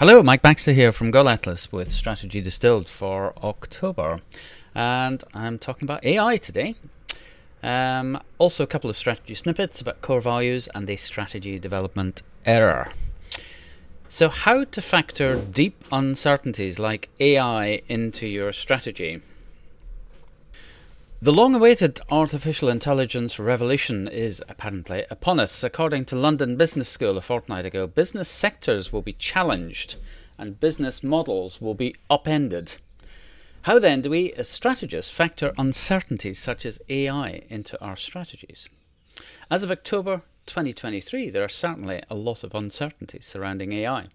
Hello, Mike Baxter here from Goal Atlas with Strategy Distilled for October. And I'm talking about AI today. Um, also, a couple of strategy snippets about core values and a strategy development error. So, how to factor deep uncertainties like AI into your strategy. The long awaited artificial intelligence revolution is apparently upon us. According to London Business School a fortnight ago, business sectors will be challenged and business models will be upended. How then do we, as strategists, factor uncertainties such as AI into our strategies? As of October 2023, there are certainly a lot of uncertainties surrounding AI.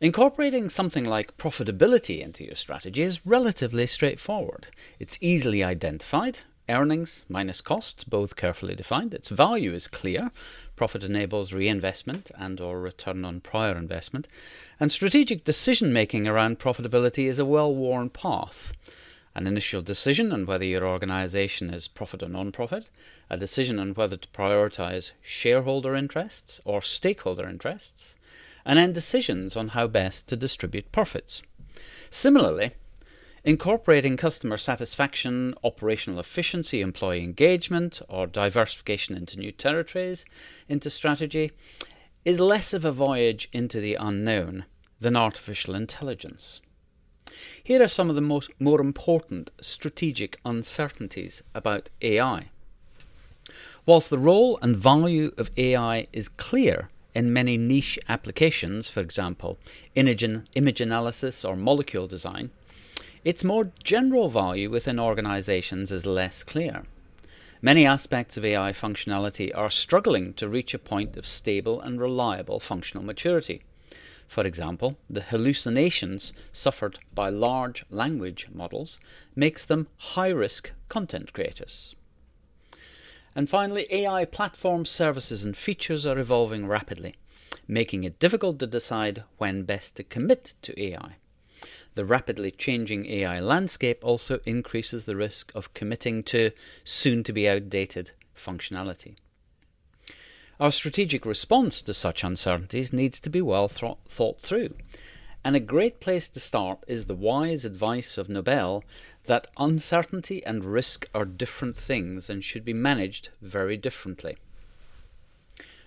Incorporating something like profitability into your strategy is relatively straightforward. It's easily identified, earnings minus costs both carefully defined. Its value is clear. Profit enables reinvestment and or return on prior investment. And strategic decision making around profitability is a well-worn path. An initial decision on whether your organization is profit or non-profit, a decision on whether to prioritize shareholder interests or stakeholder interests, and then decisions on how best to distribute profits. Similarly, incorporating customer satisfaction, operational efficiency, employee engagement, or diversification into new territories into strategy is less of a voyage into the unknown than artificial intelligence. Here are some of the most, more important strategic uncertainties about AI. Whilst the role and value of AI is clear, in many niche applications, for example, image, analysis or molecule design, its more general value within organizations is less clear. Many aspects of AI functionality are struggling to reach a point of stable and reliable functional maturity. For example, the hallucinations suffered by large language models makes them high-risk content creators. And finally, AI platform services and features are evolving rapidly, making it difficult to decide when best to commit to AI. The rapidly changing AI landscape also increases the risk of committing to soon to be outdated functionality. Our strategic response to such uncertainties needs to be well th- thought through and a great place to start is the wise advice of Nobel that uncertainty and risk are different things and should be managed very differently.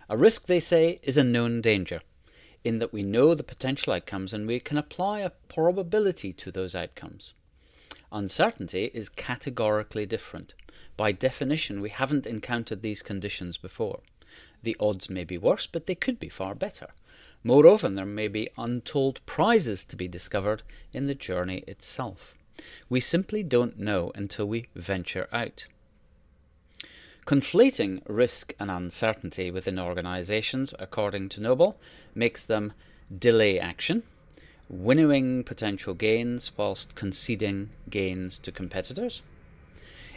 A risk, they say, is a known danger, in that we know the potential outcomes and we can apply a probability to those outcomes. Uncertainty is categorically different. By definition, we haven't encountered these conditions before. The odds may be worse, but they could be far better. More often, there may be untold prizes to be discovered in the journey itself. We simply don't know until we venture out. Conflating risk and uncertainty within organizations, according to Noble, makes them delay action, winnowing potential gains whilst conceding gains to competitors,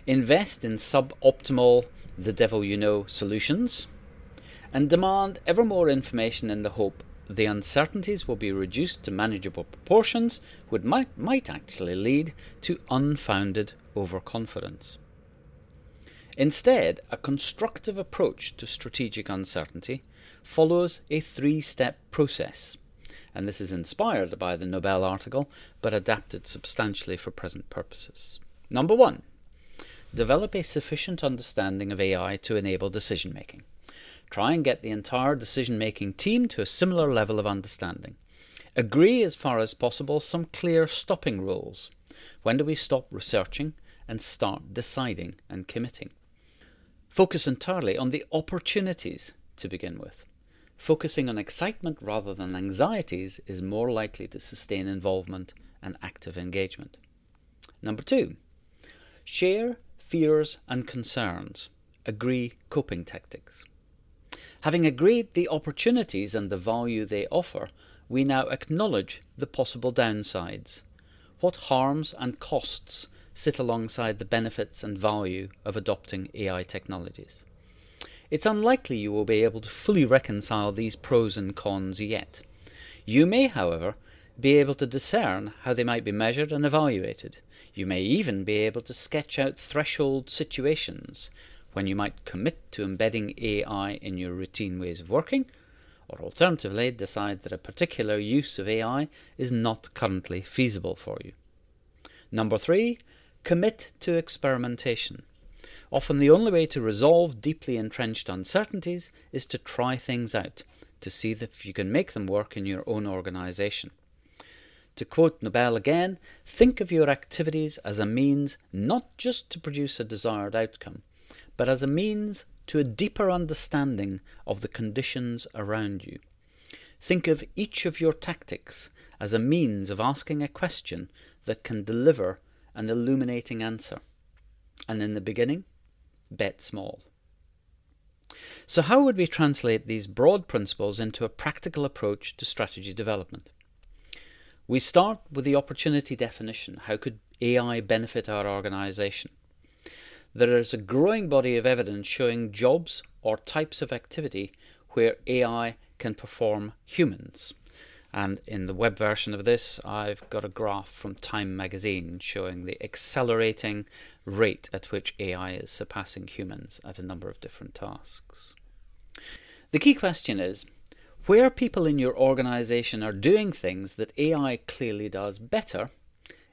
invest in suboptimal, the devil you know solutions, and demand ever more information in the hope the uncertainties will be reduced to manageable proportions, which might, might actually lead to unfounded overconfidence. Instead, a constructive approach to strategic uncertainty follows a three step process, and this is inspired by the Nobel article but adapted substantially for present purposes. Number one, develop a sufficient understanding of AI to enable decision making. Try and get the entire decision making team to a similar level of understanding. Agree as far as possible some clear stopping rules. When do we stop researching and start deciding and committing? Focus entirely on the opportunities to begin with. Focusing on excitement rather than anxieties is more likely to sustain involvement and active engagement. Number two, share fears and concerns. Agree coping tactics. Having agreed the opportunities and the value they offer, we now acknowledge the possible downsides. What harms and costs sit alongside the benefits and value of adopting AI technologies? It's unlikely you will be able to fully reconcile these pros and cons yet. You may, however, be able to discern how they might be measured and evaluated. You may even be able to sketch out threshold situations when you might commit to embedding AI in your routine ways of working, or alternatively, decide that a particular use of AI is not currently feasible for you. Number three, commit to experimentation. Often the only way to resolve deeply entrenched uncertainties is to try things out, to see if you can make them work in your own organization. To quote Nobel again, think of your activities as a means not just to produce a desired outcome, but as a means to a deeper understanding of the conditions around you. Think of each of your tactics as a means of asking a question that can deliver an illuminating answer. And in the beginning, bet small. So, how would we translate these broad principles into a practical approach to strategy development? We start with the opportunity definition. How could AI benefit our organization? There is a growing body of evidence showing jobs or types of activity where AI can perform humans. And in the web version of this, I've got a graph from Time magazine showing the accelerating rate at which AI is surpassing humans at a number of different tasks. The key question is where people in your organization are doing things that AI clearly does better,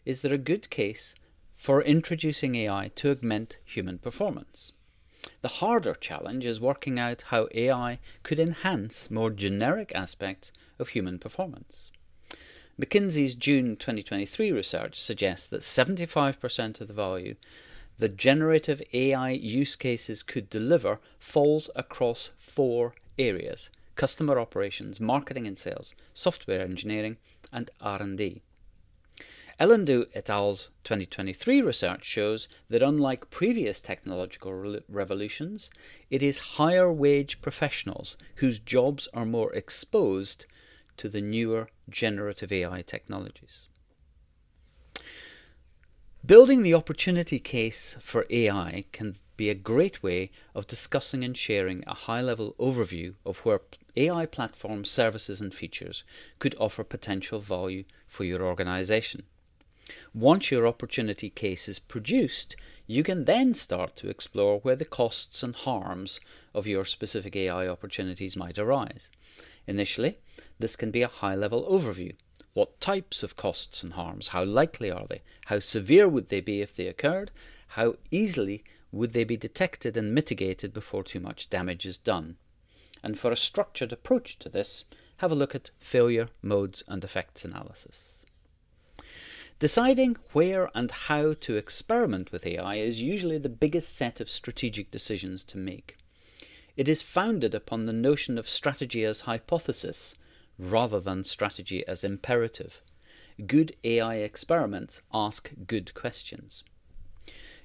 is there a good case for introducing AI to augment human performance? The harder challenge is working out how AI could enhance more generic aspects of human performance. McKinsey's June 2023 research suggests that 75% of the value the generative AI use cases could deliver falls across four areas customer operations, marketing and sales, software engineering, and R&D. Eloundou et al.'s 2023 research shows that unlike previous technological re- revolutions, it is higher wage professionals whose jobs are more exposed to the newer generative AI technologies. Building the opportunity case for AI can be a great way of discussing and sharing a high level overview of where AI platforms, services, and features could offer potential value for your organization. Once your opportunity case is produced, you can then start to explore where the costs and harms of your specific AI opportunities might arise. Initially, this can be a high level overview. What types of costs and harms? How likely are they? How severe would they be if they occurred? How easily would they be detected and mitigated before too much damage is done? And for a structured approach to this, have a look at failure, modes, and effects analysis. Deciding where and how to experiment with AI is usually the biggest set of strategic decisions to make. It is founded upon the notion of strategy as hypothesis rather than strategy as imperative. Good AI experiments ask good questions.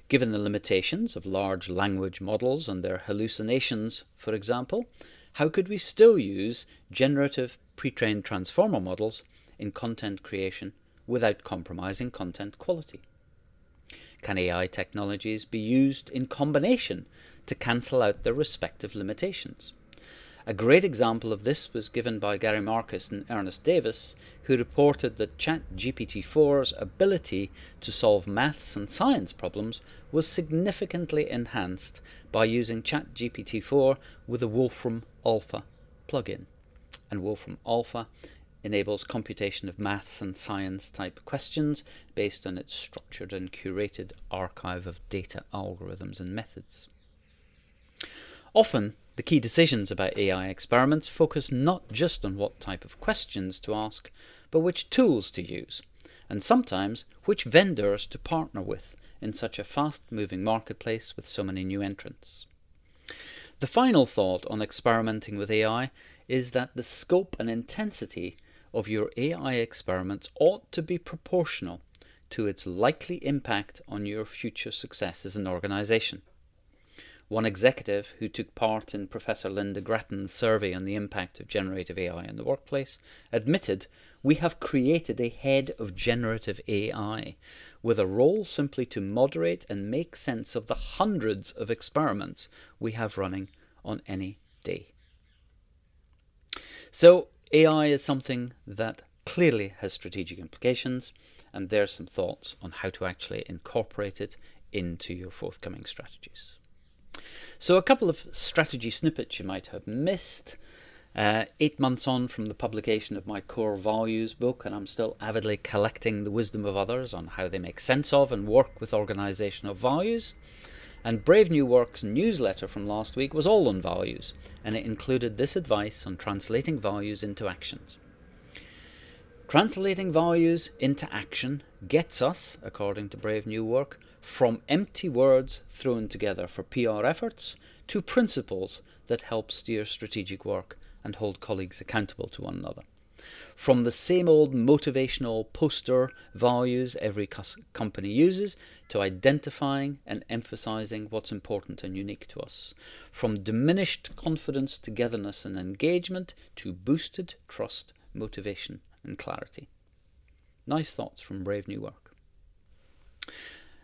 Given the limitations of large language models and their hallucinations, for example, how could we still use generative pre trained transformer models in content creation without compromising content quality? Can AI technologies be used in combination to cancel out their respective limitations? A great example of this was given by Gary Marcus and Ernest Davis, who reported that ChatGPT-4's ability to solve maths and science problems was significantly enhanced by using ChatGPT-4 with a Wolfram Alpha plugin. And Wolfram Alpha enables computation of maths and science type questions based on its structured and curated archive of data algorithms and methods. Often, the key decisions about AI experiments focus not just on what type of questions to ask, but which tools to use, and sometimes which vendors to partner with in such a fast moving marketplace with so many new entrants. The final thought on experimenting with AI is that the scope and intensity of your AI experiments ought to be proportional to its likely impact on your future success as an organization. One executive who took part in Professor Lynda Gratton's survey on the impact of generative AI in the workplace admitted we have created a head of generative AI with a role simply to moderate and make sense of the hundreds of experiments we have running on any day. So, AI is something that clearly has strategic implications, and there are some thoughts on how to actually incorporate it into your forthcoming strategies. So, a couple of strategy snippets you might have missed. Uh, eight months on from the publication of my core values book, and I'm still avidly collecting the wisdom of others on how they make sense of and work with organisational values. And Brave New Work's newsletter from last week was all on values, and it included this advice on translating values into actions. Translating values into action gets us, according to Brave New Work, from empty words thrown together for PR efforts to principles that help steer strategic work and hold colleagues accountable to one another. From the same old motivational poster values every company uses to identifying and emphasizing what's important and unique to us. From diminished confidence, togetherness, and engagement to boosted trust, motivation, and clarity. Nice thoughts from Brave New Work.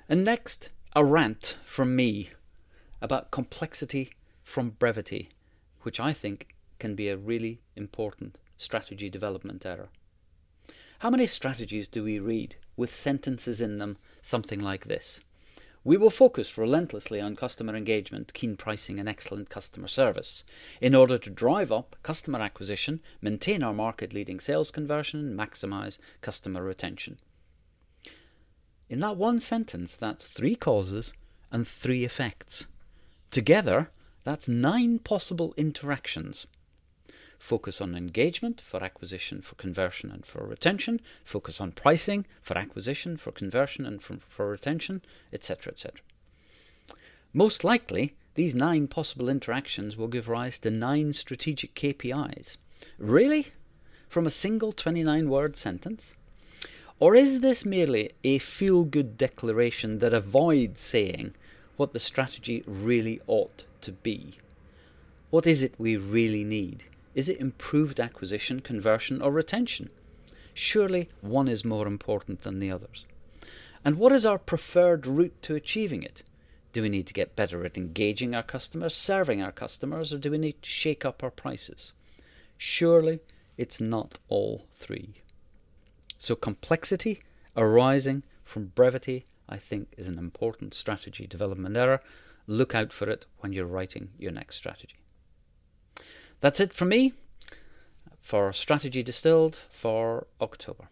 And next, a rant from me about complexity from brevity, which I think can be a really important strategy development error. How many strategies do we read with sentences in them something like this? We will focus relentlessly on customer engagement, keen pricing, and excellent customer service in order to drive up customer acquisition, maintain our market leading sales conversion, and maximize customer retention. In that one sentence, that's three causes and three effects. Together, that's nine possible interactions. Focus on engagement for acquisition, for conversion, and for retention. Focus on pricing for acquisition, for conversion, and for, for retention, etc. etc. Most likely, these nine possible interactions will give rise to nine strategic KPIs. Really? From a single 29 word sentence? Or is this merely a feel good declaration that avoids saying what the strategy really ought to be? What is it we really need? Is it improved acquisition, conversion, or retention? Surely one is more important than the others. And what is our preferred route to achieving it? Do we need to get better at engaging our customers, serving our customers, or do we need to shake up our prices? Surely it's not all three. So, complexity arising from brevity, I think, is an important strategy development error. Look out for it when you're writing your next strategy. That's it from me for Strategy Distilled for October.